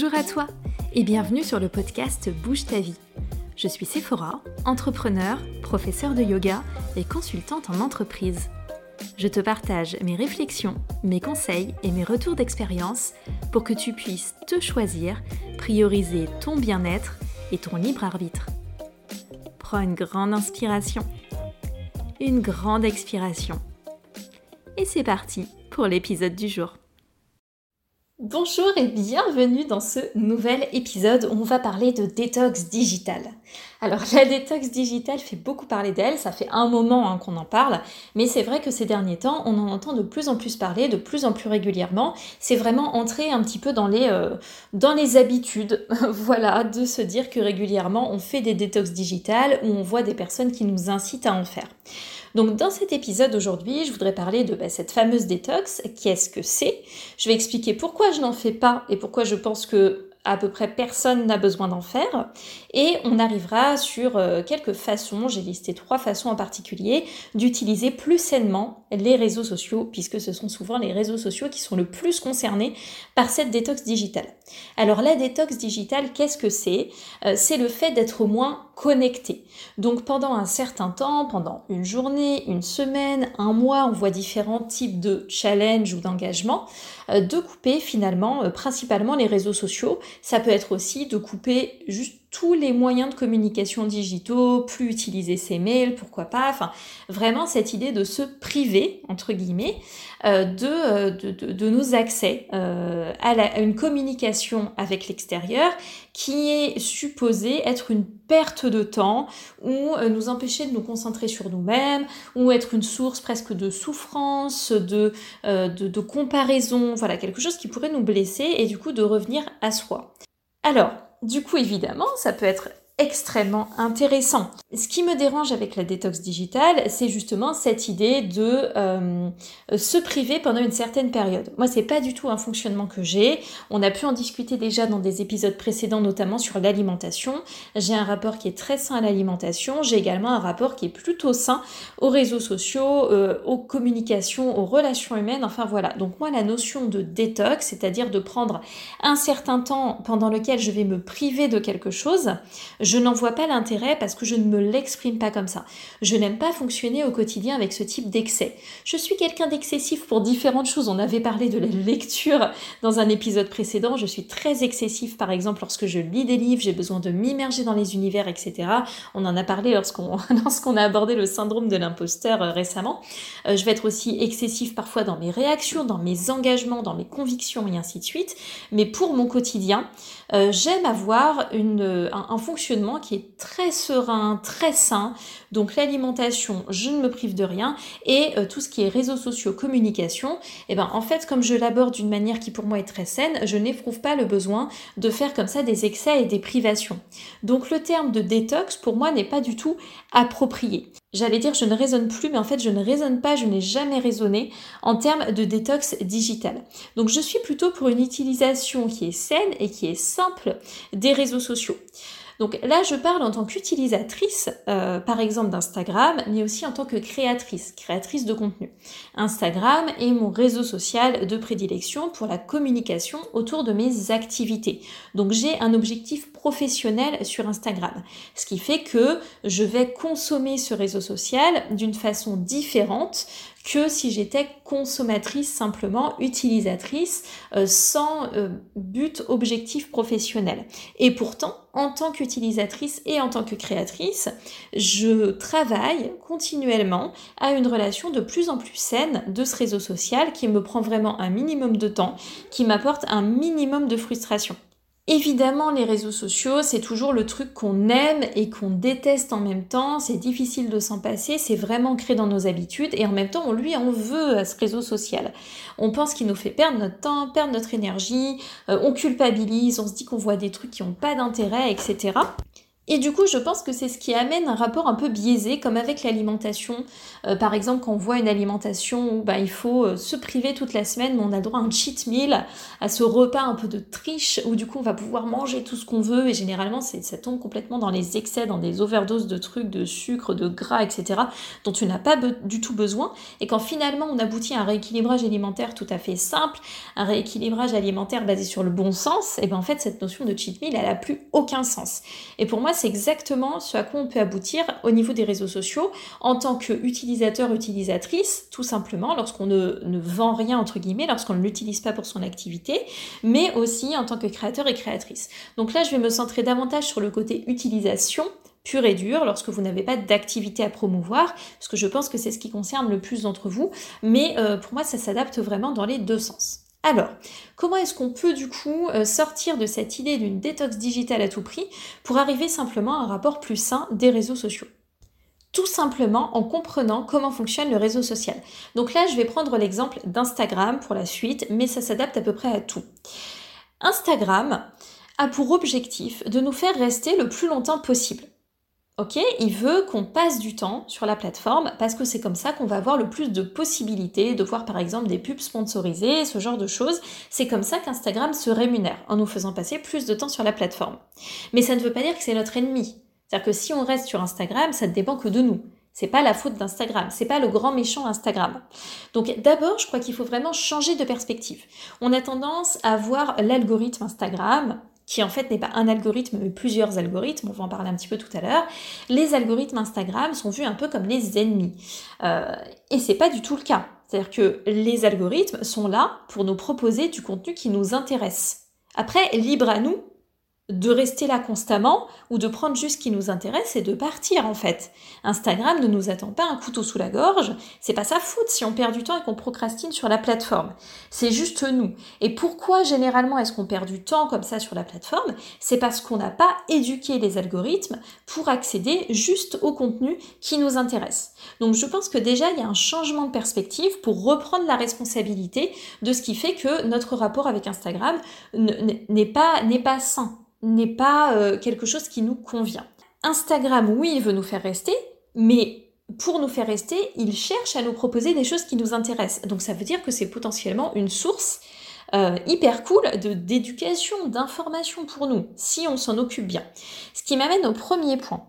Bonjour à toi et bienvenue sur le podcast Bouge ta vie. Je suis Sephora, entrepreneur, professeur de yoga et consultante en entreprise. Je te partage mes réflexions, mes conseils et mes retours d'expérience pour que tu puisses te choisir, prioriser ton bien-être et ton libre arbitre. Prends une grande inspiration, une grande expiration. Et c'est parti pour l'épisode du jour. Bonjour et bienvenue dans ce nouvel épisode où on va parler de détox digital. Alors la détox digital fait beaucoup parler d'elle, ça fait un moment hein, qu'on en parle, mais c'est vrai que ces derniers temps on en entend de plus en plus parler, de plus en plus régulièrement. C'est vraiment entrer un petit peu dans les, euh, dans les habitudes, voilà, de se dire que régulièrement on fait des détox digitales où on voit des personnes qui nous incitent à en faire. Donc dans cet épisode aujourd'hui, je voudrais parler de bah, cette fameuse détox. Qu'est-ce que c'est? Je vais expliquer pourquoi je n'en fais pas et pourquoi je pense que à peu près personne n'a besoin d'en faire. Et on arrivera sur euh, quelques façons, j'ai listé trois façons en particulier, d'utiliser plus sainement les réseaux sociaux, puisque ce sont souvent les réseaux sociaux qui sont le plus concernés par cette détox digitale. Alors la détox digitale, qu'est-ce que c'est? Euh, C'est le fait d'être moins connecté. Donc pendant un certain temps, pendant une journée, une semaine, un mois, on voit différents types de challenges ou d'engagements, euh, de couper finalement principalement les réseaux sociaux ça peut être aussi de couper juste tous les moyens de communication digitaux, plus utiliser ses mails, pourquoi pas. Enfin, vraiment cette idée de se priver, entre guillemets, euh, euh, de, de, de, nos accès euh, à, une communication avec l'extérieur qui est supposée être une perte de temps ou nous empêcher de nous concentrer sur nous-mêmes ou être une source presque de souffrance, de, de, de comparaison, voilà, quelque chose qui pourrait nous blesser et du coup de revenir à soi. Alors, du coup, évidemment, ça peut être extrêmement intéressant. Ce qui me dérange avec la détox digitale, c'est justement cette idée de euh, se priver pendant une certaine période. Moi, c'est pas du tout un fonctionnement que j'ai. On a pu en discuter déjà dans des épisodes précédents, notamment sur l'alimentation. J'ai un rapport qui est très sain à l'alimentation. J'ai également un rapport qui est plutôt sain aux réseaux sociaux, euh, aux communications, aux relations humaines. Enfin voilà. Donc moi, la notion de détox, c'est-à-dire de prendre un certain temps pendant lequel je vais me priver de quelque chose, je n'en vois pas l'intérêt parce que je ne me l'exprime pas comme ça. Je n'aime pas fonctionner au quotidien avec ce type d'excès. Je suis quelqu'un d'excessif pour différentes choses. On avait parlé de la lecture dans un épisode précédent. Je suis très excessif, par exemple, lorsque je lis des livres, j'ai besoin de m'immerger dans les univers, etc. On en a parlé lorsqu'on a abordé le syndrome de l'imposteur euh, récemment. Euh, je vais être aussi excessif parfois dans mes réactions, dans mes engagements, dans mes convictions et ainsi de suite. Mais pour mon quotidien, euh, j'aime avoir un fonctionnement qui est très serein, très sain. Donc l'alimentation, je ne me prive de rien. Et euh, tout ce qui est réseaux sociaux, communication, et eh ben en fait, comme je l'aborde d'une manière qui pour moi est très saine, je n'éprouve pas le besoin de faire comme ça des excès et des privations. Donc le terme de détox, pour moi, n'est pas du tout approprié. J'allais dire je ne raisonne plus, mais en fait je ne raisonne pas, je n'ai jamais raisonné en termes de détox digital. Donc je suis plutôt pour une utilisation qui est saine et qui est simple des réseaux sociaux. Donc là, je parle en tant qu'utilisatrice, euh, par exemple d'Instagram, mais aussi en tant que créatrice, créatrice de contenu. Instagram est mon réseau social de prédilection pour la communication autour de mes activités. Donc j'ai un objectif professionnel sur Instagram, ce qui fait que je vais consommer ce réseau social d'une façon différente que si j'étais consommatrice simplement, utilisatrice, euh, sans euh, but objectif professionnel. Et pourtant, en tant qu'utilisatrice et en tant que créatrice, je travaille continuellement à une relation de plus en plus saine de ce réseau social qui me prend vraiment un minimum de temps, qui m'apporte un minimum de frustration. Évidemment, les réseaux sociaux, c'est toujours le truc qu'on aime et qu'on déteste en même temps. C'est difficile de s'en passer, c'est vraiment ancré dans nos habitudes et en même temps, on lui en veut à ce réseau social. On pense qu'il nous fait perdre notre temps, perdre notre énergie, euh, on culpabilise, on se dit qu'on voit des trucs qui n'ont pas d'intérêt, etc. Et du coup, je pense que c'est ce qui amène un rapport un peu biaisé, comme avec l'alimentation. Euh, par exemple, quand on voit une alimentation où bah, il faut euh, se priver toute la semaine, mais on a droit à un cheat meal, à ce repas un peu de triche, où du coup on va pouvoir manger tout ce qu'on veut, et généralement ça tombe complètement dans les excès, dans des overdoses de trucs, de sucre, de gras, etc., dont tu n'as pas du tout besoin. Et quand finalement on aboutit à un rééquilibrage alimentaire tout à fait simple, un rééquilibrage alimentaire basé sur le bon sens, et bien en fait cette notion de cheat meal, elle n'a plus aucun sens. Et pour moi, c'est exactement ce à quoi on peut aboutir au niveau des réseaux sociaux en tant qu'utilisateur, utilisatrice, tout simplement, lorsqu'on ne, ne, vend rien, entre guillemets, lorsqu'on ne l'utilise pas pour son activité, mais aussi en tant que créateur et créatrice. Donc là, je vais me centrer davantage sur le côté utilisation pur et dur lorsque vous n'avez pas d'activité à promouvoir, parce que je pense que c'est ce qui concerne le plus d'entre vous, mais euh, pour moi ça s'adapte vraiment dans les deux sens. Alors, comment est-ce qu'on peut du coup euh, sortir de cette idée d'une détox digitale à tout prix pour arriver simplement à un rapport plus sain des réseaux sociaux? Tout simplement en comprenant comment fonctionne le réseau social. Donc là, je vais prendre l'exemple d'Instagram pour la suite, mais ça s'adapte à peu près à tout. Instagram a pour objectif de nous faire rester le plus longtemps possible. Ok, il veut qu'on passe du temps sur la plateforme parce que c'est comme ça qu'on va avoir le plus de possibilités de voir par exemple des pubs sponsorisées, ce genre de choses. C'est comme ça qu'Instagram se rémunère en nous faisant passer plus de temps sur la plateforme. Mais ça ne veut pas dire que c'est notre ennemi. C'est-à-dire que si on reste sur Instagram, ça ne dépend que de nous. C'est pas la faute d'Instagram, c'est pas le grand méchant Instagram. Donc d'abord, je crois qu'il faut vraiment changer de perspective. On a tendance à voir l'algorithme Instagram qui en fait n'est pas un algorithme mais plusieurs algorithmes, on va en parler un petit peu tout à l'heure, les algorithmes Instagram sont vus un peu comme les ennemis. Euh, et c'est pas du tout le cas. C'est-à-dire que les algorithmes sont là pour nous proposer du contenu qui nous intéresse. Après, libre à nous de rester là constamment ou de prendre juste ce qui nous intéresse et de partir en fait. Instagram ne nous attend pas un couteau sous la gorge, c'est pas sa faute si on perd du temps et qu'on procrastine sur la plateforme. C'est juste nous. Et pourquoi généralement est-ce qu'on perd du temps comme ça sur la plateforme? C'est parce qu'on n'a pas éduqué les algorithmes pour accéder juste au contenu qui nous intéresse. Donc je pense que déjà il y a un changement de perspective pour reprendre la responsabilité de ce qui fait que notre rapport avec Instagram n'est pas, n'est pas sain n'est pas euh, quelque chose qui nous convient. Instagram, oui, il veut nous faire rester, mais pour nous faire rester, il cherche à nous proposer des choses qui nous intéressent. Donc ça veut dire que c'est potentiellement une source euh, hyper cool de d'éducation, d'information pour nous, si on s'en occupe bien. Ce qui m'amène au premier point.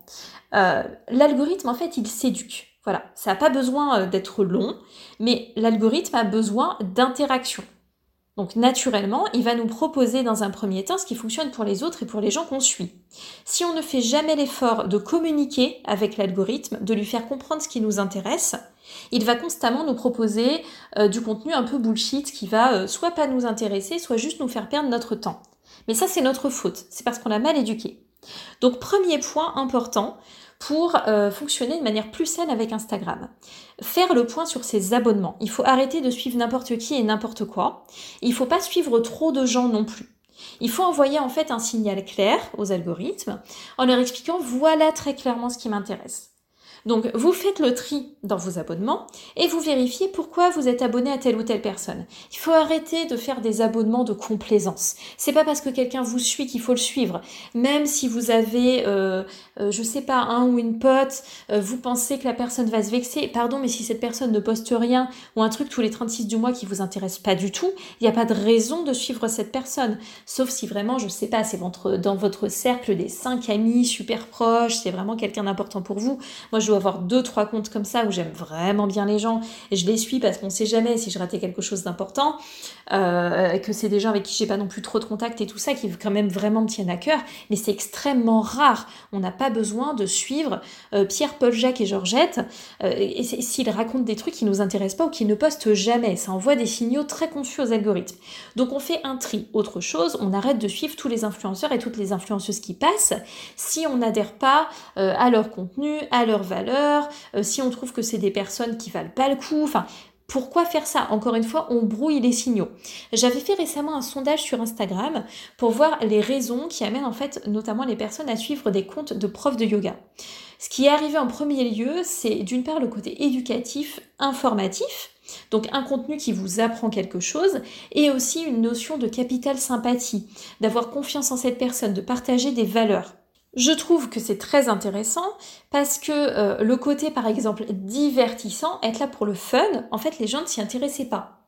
Euh, l'algorithme, en fait, il s'éduque. Voilà, ça n'a pas besoin d'être long, mais l'algorithme a besoin d'interaction. Donc naturellement, il va nous proposer dans un premier temps ce qui fonctionne pour les autres et pour les gens qu'on suit. Si on ne fait jamais l'effort de communiquer avec l'algorithme, de lui faire comprendre ce qui nous intéresse, il va constamment nous proposer euh, du contenu un peu bullshit qui va euh, soit pas nous intéresser, soit juste nous faire perdre notre temps. Mais ça, c'est notre faute. C'est parce qu'on l'a mal éduqué. Donc premier point important, pour euh, fonctionner de manière plus saine avec Instagram. Faire le point sur ses abonnements. Il faut arrêter de suivre n'importe qui et n'importe quoi. Il ne faut pas suivre trop de gens non plus. Il faut envoyer en fait un signal clair aux algorithmes en leur expliquant voilà très clairement ce qui m'intéresse. Donc vous faites le tri dans vos abonnements et vous vérifiez pourquoi vous êtes abonné à telle ou telle personne. Il faut arrêter de faire des abonnements de complaisance. C'est pas parce que quelqu'un vous suit qu'il faut le suivre. Même si vous avez, euh, euh, je sais pas, un ou une pote, euh, vous pensez que la personne va se vexer. Pardon, mais si cette personne ne poste rien ou un truc tous les 36 du mois qui vous intéresse pas du tout, il n'y a pas de raison de suivre cette personne. Sauf si vraiment, je sais pas, c'est dans votre cercle des 5 amis super proches, c'est vraiment quelqu'un d'important pour vous. Dois avoir deux, trois comptes comme ça où j'aime vraiment bien les gens et je les suis parce qu'on sait jamais si je ratais quelque chose d'important, euh, que c'est des gens avec qui j'ai pas non plus trop de contact et tout ça qui quand même vraiment me tiennent à cœur, mais c'est extrêmement rare. On n'a pas besoin de suivre euh, Pierre, Paul, Jacques et Georgette euh, et s'ils racontent des trucs qui nous intéressent pas ou qui ne postent jamais. Ça envoie des signaux très confus aux algorithmes. Donc on fait un tri. Autre chose, on arrête de suivre tous les influenceurs et toutes les influenceuses qui passent si on n'adhère pas à leur contenu, à leur valeur euh, si on trouve que c'est des personnes qui valent pas le coup, enfin pourquoi faire ça? Encore une fois, on brouille les signaux. J'avais fait récemment un sondage sur Instagram pour voir les raisons qui amènent en fait notamment les personnes à suivre des comptes de profs de yoga. Ce qui est arrivé en premier lieu, c'est d'une part le côté éducatif, informatif, donc un contenu qui vous apprend quelque chose, et aussi une notion de capital sympathie, d'avoir confiance en cette personne, de partager des valeurs. Je trouve que c'est très intéressant parce que euh, le côté, par exemple, divertissant, être là pour le fun, en fait, les gens ne s'y intéressaient pas.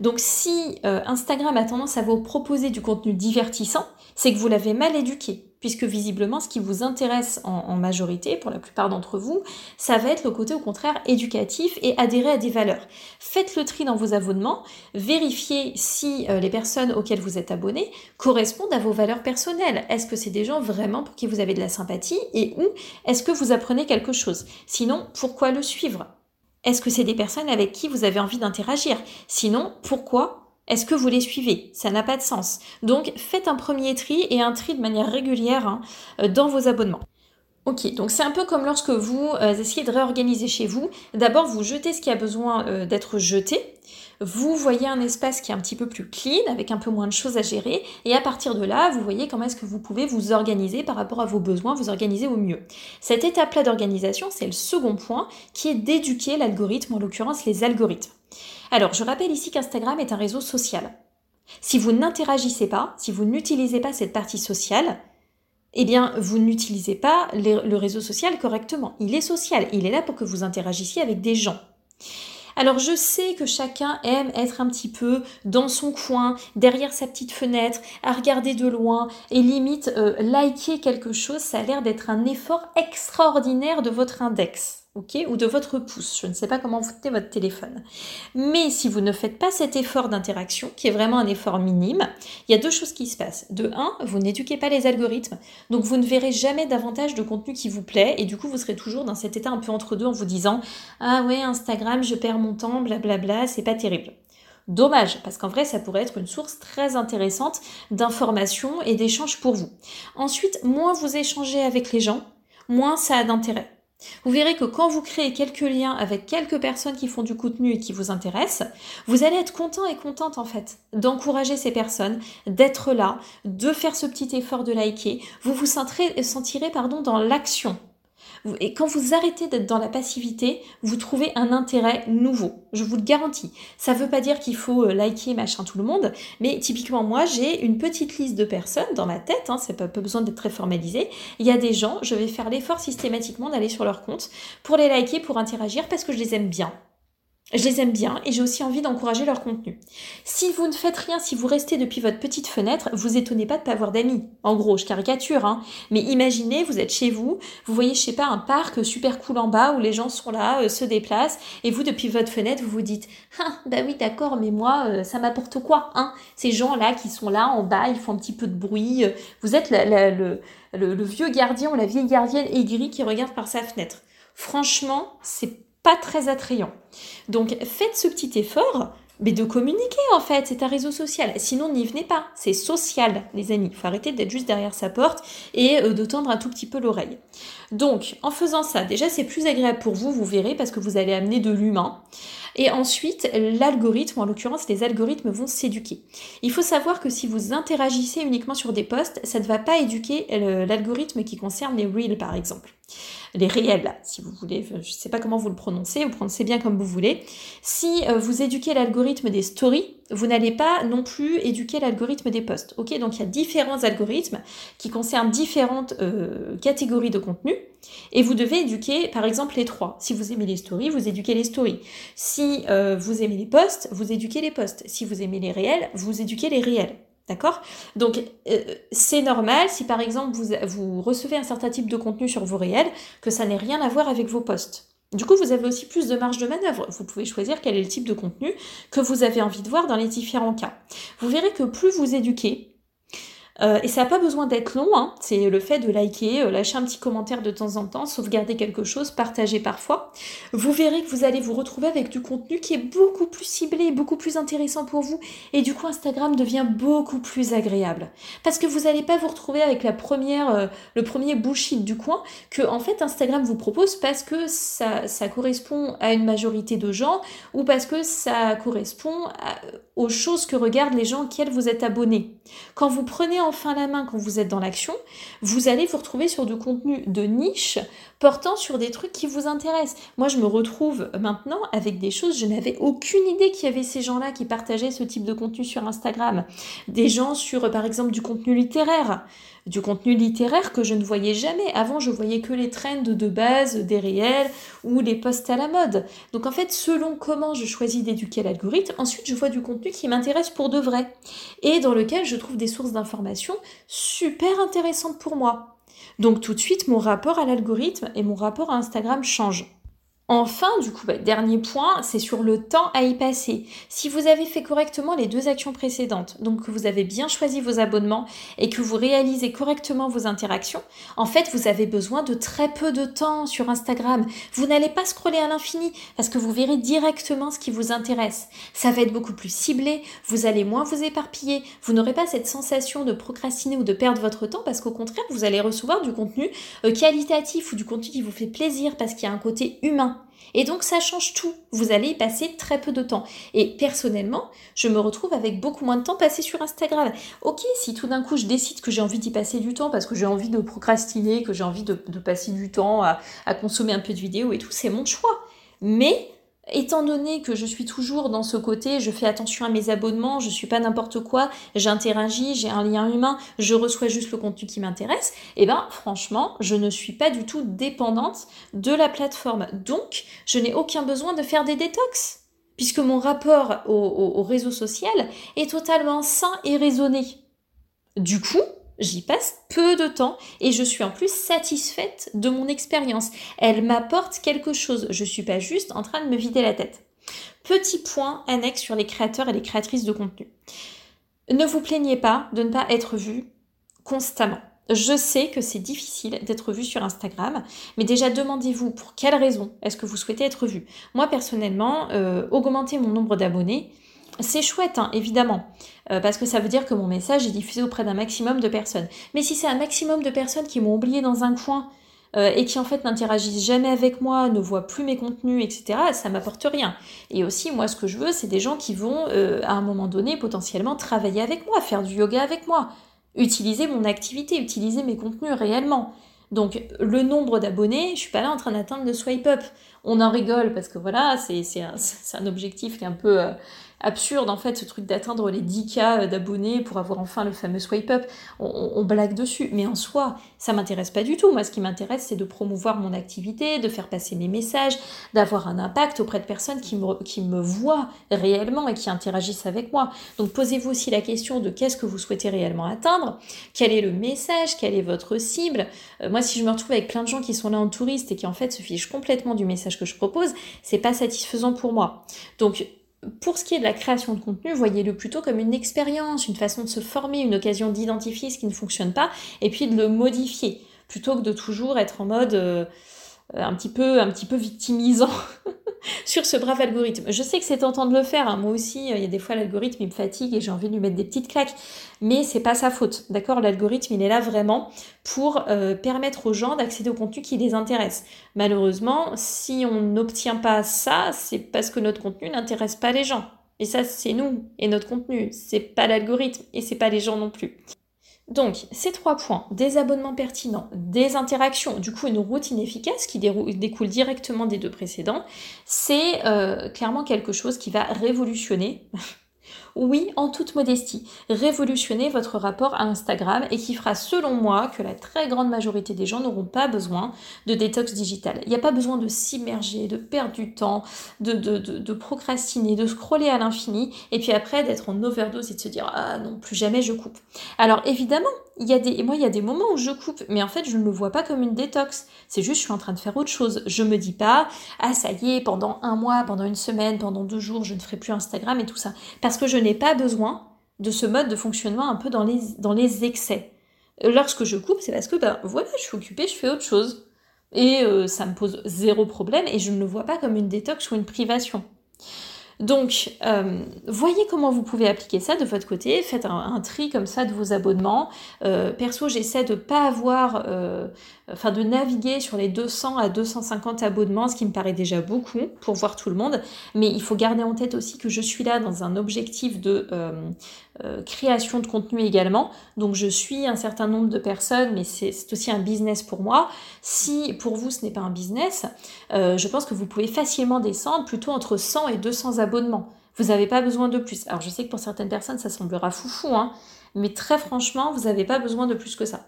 Donc si euh, Instagram a tendance à vous proposer du contenu divertissant, c'est que vous l'avez mal éduqué puisque visiblement ce qui vous intéresse en, majorité, pour la plupart d'entre vous, ça va être le côté au contraire éducatif et adhérer à des valeurs. Faites le tri dans vos abonnements, vérifiez si euh, les personnes auxquelles vous êtes abonné correspondent à vos valeurs personnelles. Est-ce que c'est des gens vraiment pour qui vous avez de la sympathie et où est-ce que vous apprenez quelque chose? Sinon, pourquoi le suivre? Est-ce que c'est des personnes avec qui vous avez envie d'interagir? Sinon, pourquoi est-ce que vous les suivez? Ça n'a pas de sens. Donc faites un premier tri et un tri de manière régulière hein, euh, dans vos abonnements. Ok, donc c'est un peu comme lorsque vous euh, essayez de réorganiser chez vous. D'abord, vous jetez ce qui a besoin euh, d'être jeté. Vous voyez un espace qui est un petit peu plus clean, avec un peu moins de choses à gérer. Et à partir de là, vous voyez comment est-ce que vous pouvez vous organiser par rapport à vos besoins, vous organiser au mieux. Cette étape-là d'organisation, c'est le second point, qui est d'éduquer l'algorithme, en l'occurrence les algorithmes. Alors, je rappelle ici qu'Instagram est un réseau social. Si vous n'interagissez pas, si vous n'utilisez pas cette partie sociale, eh bien, vous n'utilisez pas le réseau social correctement. Il est social, il est là pour que vous interagissiez avec des gens. Alors je sais que chacun aime être un petit peu dans son coin, derrière sa petite fenêtre, à regarder de loin et limite euh, liker quelque chose, ça a l'air d'être un effort extraordinaire de votre index ok, ou de votre pouce. Je ne sais pas comment vous tenez votre téléphone. Mais si vous ne faites pas cet effort d'interaction, qui est vraiment un effort minime, il y a deux choses qui se passent. De un, vous n'éduquez pas les algorithmes, donc vous ne verrez jamais davantage de contenu qui vous plaît, et du coup vous serez toujours dans cet état un peu entre deux en vous disant ah ouais Instagram, je perds mon temps, blablabla, c'est pas terrible. Dommage, parce qu'en vrai, ça pourrait être une source très intéressante d'informations et d'échanges pour vous. Ensuite, moins vous échangez avec les gens, moins ça a d'intérêt. Vous verrez que quand vous créez quelques liens avec quelques personnes qui font du contenu et qui vous intéressent, vous allez être content et contente en fait d'encourager ces personnes, d'être là, de faire ce petit effort de liker. Vous vous sentirez, pardon, dans l'action et quand vous arrêtez d'être dans la passivité, vous trouvez un intérêt nouveau. Je vous le garantis. Ça ne veut pas dire qu'il faut euh, liker machin tout le monde, mais typiquement moi j'ai une petite liste de personnes dans ma tête, hein, c'est pas, pas besoin d'être très formalisé. Il y a des gens, je vais faire l'effort systématiquement d'aller sur leur compte pour les liker, pour interagir parce que je les aime bien. Je les aime bien et j'ai aussi envie d'encourager leur contenu. Si vous ne faites rien, si vous restez depuis votre petite fenêtre, vous étonnez pas de pas avoir d'amis. En gros, je caricature, hein. Mais imaginez, vous êtes chez vous, vous voyez, je sais pas, un parc super cool en bas où les gens sont là, euh, se déplacent, et vous, depuis votre fenêtre, vous vous dites, ah, bah oui, d'accord, mais moi, euh, ça m'apporte quoi, hein? Ces gens-là qui sont là en bas, ils font un petit peu de bruit. Euh, vous êtes le, le vieux gardien ou la vieille gardienne aigrie qui regarde par sa fenêtre. Franchement, c'est pas très attrayant. Donc faites ce petit effort, mais de communiquer en fait, c'est un réseau social. Sinon n'y venez pas, c'est social les amis. Il faut arrêter d'être juste derrière sa porte et euh, de tendre un tout petit peu l'oreille. Donc en faisant ça, déjà c'est plus agréable pour vous, vous verrez, parce que vous allez amener de l'humain. Et ensuite, l'algorithme, en l'occurrence, les algorithmes vont s'éduquer. Il faut savoir que si vous interagissez uniquement sur des posts, ça ne va pas éduquer l'algorithme qui concerne les reels, par exemple les réels, si vous voulez, je ne sais pas comment vous le prononcez, vous prononcez bien comme vous voulez. Si euh, vous éduquez l'algorithme des stories, vous n'allez pas non plus éduquer l'algorithme des posts. Ok, donc il y a différents algorithmes qui concernent différentes euh, catégories de contenu. Et vous devez éduquer, par exemple, les trois. Si vous aimez les stories, vous éduquez les stories. Si euh, vous aimez les posts, vous éduquez les posts. Si vous aimez les réels, vous éduquez les réels. D'accord? Donc, euh, c'est normal si par exemple vous, recevez un certain type de contenu sur vos réels, que ça n'ait rien à voir avec vos posts. Du coup, vous avez aussi plus de marge de manœuvre. Vous pouvez choisir quel est le type de contenu que vous avez envie de voir dans les différents cas. Vous verrez que plus vous éduquez, euh, et ça n'a pas besoin d'être long, hein. c'est le fait de liker, euh, lâcher un petit commentaire de temps en temps, sauvegarder quelque chose, partager parfois. Vous verrez que vous allez vous retrouver avec du contenu qui est beaucoup plus ciblé, beaucoup plus intéressant pour vous, et du coup Instagram devient beaucoup plus agréable. Parce que vous n'allez pas vous retrouver avec la première, euh, le premier bullshit du coin que en fait Instagram vous propose parce que ça, correspond à une majorité de gens ou parce que ça correspond aux choses que regardent les gens auxquels vous êtes abonnés. Quand vous prenez enfin la main quand vous êtes dans l'action, vous allez vous retrouver sur du contenu de niche portant sur des trucs qui vous intéressent. Moi, je me retrouve maintenant avec des choses, je n'avais aucune idée qu'il y avait ces gens-là qui partageaient ce type de contenu sur Instagram. Des gens sur, par exemple, du contenu littéraire. Du contenu littéraire que je ne voyais jamais. Avant, je voyais que les trends de base, des réels ou les posts à la mode. Donc en fait, selon comment je choisis d'éduquer l'algorithme, ensuite je vois du contenu qui m'intéresse pour de vrai et dans lequel je trouve des sources d'informations super intéressantes pour moi. Donc tout de suite, mon rapport à l'algorithme et mon rapport à Instagram change. Enfin, du coup, bah, dernier point, c'est sur le temps à y passer. Si vous avez fait correctement les deux actions précédentes, donc que vous avez bien choisi vos abonnements et que vous réalisez correctement vos interactions, en fait, vous avez besoin de très peu de temps sur Instagram. Vous n'allez pas scroller à l'infini parce que vous verrez directement ce qui vous intéresse. Ça va être beaucoup plus ciblé, vous allez moins vous éparpiller, vous n'aurez pas cette sensation de procrastiner ou de perdre votre temps parce qu'au contraire, vous allez recevoir du contenu euh, qualitatif ou du contenu qui vous fait plaisir parce qu'il y a un côté humain. Et donc ça change tout. Vous allez y passer très peu de temps. Et personnellement, je me retrouve avec beaucoup moins de temps passé sur Instagram. Ok, si tout d'un coup je décide que j'ai envie d'y passer du temps parce que j'ai envie de procrastiner, que j'ai envie de, passer du temps à, à consommer un peu de vidéos et tout, c'est mon choix. Mais Étant donné que je suis toujours dans ce côté, je fais attention à mes abonnements, je suis pas n'importe quoi, j'interagis, j'ai un lien humain, je reçois juste le contenu qui m'intéresse, et eh ben franchement, je ne suis pas du tout dépendante de la plateforme. Donc, je n'ai aucun besoin de faire des détox, puisque mon rapport au, au réseau social est totalement sain et raisonné. Du coup, J'y passe peu de temps et je suis en plus satisfaite de mon expérience. Elle m'apporte quelque chose. Je ne suis pas juste en train de me vider la tête. Petit point annexe sur les créateurs et les créatrices de contenu. Ne vous plaignez pas de ne pas être vu constamment. Je sais que c'est difficile d'être vu sur Instagram, mais déjà demandez-vous pour quelle raison est-ce que vous souhaitez être vu. Moi personnellement, euh, augmenter mon nombre d'abonnés, c'est chouette, hein, évidemment, euh, parce que ça veut dire que mon message est diffusé auprès d'un maximum de personnes. Mais si c'est un maximum de personnes qui m'ont oublié dans un coin euh, et qui en fait n'interagissent jamais avec moi, ne voient plus mes contenus, etc., ça m'apporte rien. Et aussi, moi, ce que je veux, c'est des gens qui vont, euh, à un moment donné, potentiellement travailler avec moi, faire du yoga avec moi, utiliser mon activité, utiliser mes contenus réellement. Donc le nombre d'abonnés, je suis pas là en train d'atteindre le swipe up. On en rigole parce que voilà, c'est un, un, objectif qui est un peu absurde en fait ce truc d'atteindre les 10K d'abonnés pour avoir enfin le fameux swipe up. On, blague dessus, mais en soi, ça m'intéresse pas du tout. Moi, ce qui m'intéresse, c'est de promouvoir mon activité, de faire passer mes messages, d'avoir un impact auprès de personnes qui me, qui me voient réellement et qui interagissent avec moi. Donc posez-vous aussi la question de qu'est-ce que vous souhaitez réellement atteindre, quel est le message, quelle est votre cible? Euh, moi, si je me retrouve avec plein de gens qui sont là en touriste et qui en fait se fichent complètement du message que je propose, c'est pas satisfaisant pour moi. Donc pour ce qui est de la création de contenu, voyez-le plutôt comme une expérience, une façon de se former, une occasion d'identifier ce qui ne fonctionne pas et puis de le modifier, plutôt que de toujours être en mode euh, un, petit peu, un petit peu victimisant sur ce brave algorithme. Je sais que c'est tentant de le faire, hein. moi aussi, euh, il y a des fois l'algorithme il me fatigue et j'ai envie de lui mettre des petites claques, mais c'est pas sa faute, d'accord? L'algorithme il est là vraiment pour euh, permettre aux gens d'accéder au contenu qui les intéresse. Malheureusement, si on n'obtient pas ça, c'est parce que notre contenu n'intéresse pas les gens. Et ça, c'est nous et notre contenu, c'est pas l'algorithme et c'est pas les gens non plus. Donc, ces trois points, des abonnements pertinents, des interactions, du coup une routine efficace qui découle directement des deux précédents, c'est euh, clairement quelque chose qui va révolutionner oui, en toute modestie, révolutionner votre rapport à Instagram et qui fera selon moi que la très grande majorité des gens n'auront pas besoin de détox digital. Il n'y a pas besoin de s'immerger, de perdre du temps, de, de, de, procrastiner, de scroller à l'infini et puis après d'être en overdose et de se dire ah non, plus jamais je coupe. Alors évidemment, il y a des, moi il y a des moments où je coupe, mais en fait je ne le vois pas comme une détox. C'est juste je suis en train de faire autre chose. Je me dis pas ah ça y est, pendant un mois, pendant une semaine, pendant deux jours, je ne ferai plus Instagram et tout ça. Parce que je n'ai pas besoin de ce mode de fonctionnement un peu dans les, dans les excès. Lorsque je coupe, c'est parce que ben voilà, je suis occupée, je fais autre chose. Et euh, ça me pose zéro problème et je ne le vois pas comme une détox ou une privation. Donc, euh, voyez comment vous pouvez appliquer ça de votre côté. Faites un, tri comme ça de vos abonnements. Euh, perso, j'essaie de pas avoir, euh, enfin de naviguer sur les 200 à 250 abonnements, ce qui me paraît déjà beaucoup pour voir tout le monde. Mais il faut garder en tête aussi que je suis là dans un objectif de création de contenu également. Donc, je suis un certain nombre de personnes, mais c'est aussi un business pour moi. Si pour vous ce n'est pas un business, je pense que vous pouvez facilement descendre plutôt entre 100 et 200 abonnements vous n'avez pas besoin de plus. Alors je sais que pour certaines personnes ça semblera foufou, hein, mais très franchement, vous n'avez pas besoin de plus que ça.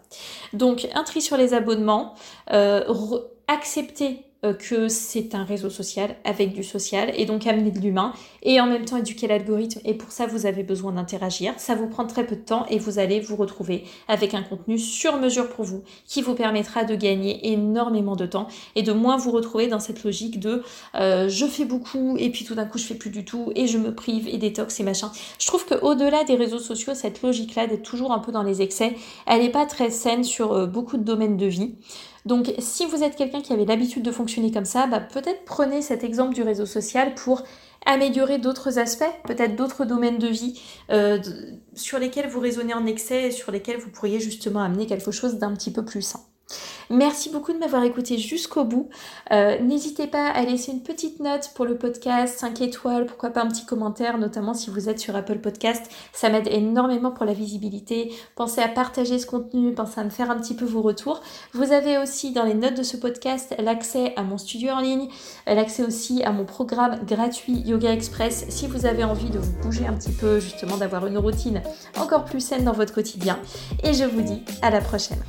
Donc, un tri sur les abonnements, euh, accepter euh, que c'est un réseau social avec du social et donc amener de l'humain et en même temps éduquer l'algorithme et pour ça vous avez besoin d'interagir. Ça vous prend très peu de temps et vous allez vous retrouver avec un contenu sur mesure pour vous qui vous permettra de gagner énormément de temps et de moins vous retrouver dans cette logique de euh, je fais beaucoup et puis tout d'un coup je fais plus du tout et je me prive et détox et machin. Je trouve que au-delà des réseaux sociaux, cette logique-là d'être toujours un peu dans les excès, elle n'est pas très saine sur euh, beaucoup de domaines de vie. Donc si vous êtes quelqu'un qui avait l'habitude de fonctionner comme ça, bah, peut-être prenez cet exemple du réseau social pour améliorer d'autres aspects, peut-être d'autres domaines de vie euh, sur lesquels vous raisonnez en excès et sur lesquels vous pourriez justement amener quelque chose d'un petit peu plus sain. Merci beaucoup de m'avoir écouté jusqu'au bout. Euh, n'hésitez pas à laisser une petite note pour le podcast, 5 étoiles, pourquoi pas un petit commentaire, notamment si vous êtes sur Apple Podcast. Ça m'aide énormément pour la visibilité. Pensez à partager ce contenu, pensez à me faire un petit peu vos retours. Vous avez aussi dans les notes de ce podcast l'accès à mon studio en ligne, l'accès aussi à mon programme gratuit Yoga Express si vous avez envie de vous bouger un petit peu, justement d'avoir une routine encore plus saine dans votre quotidien. Et je vous dis à la prochaine.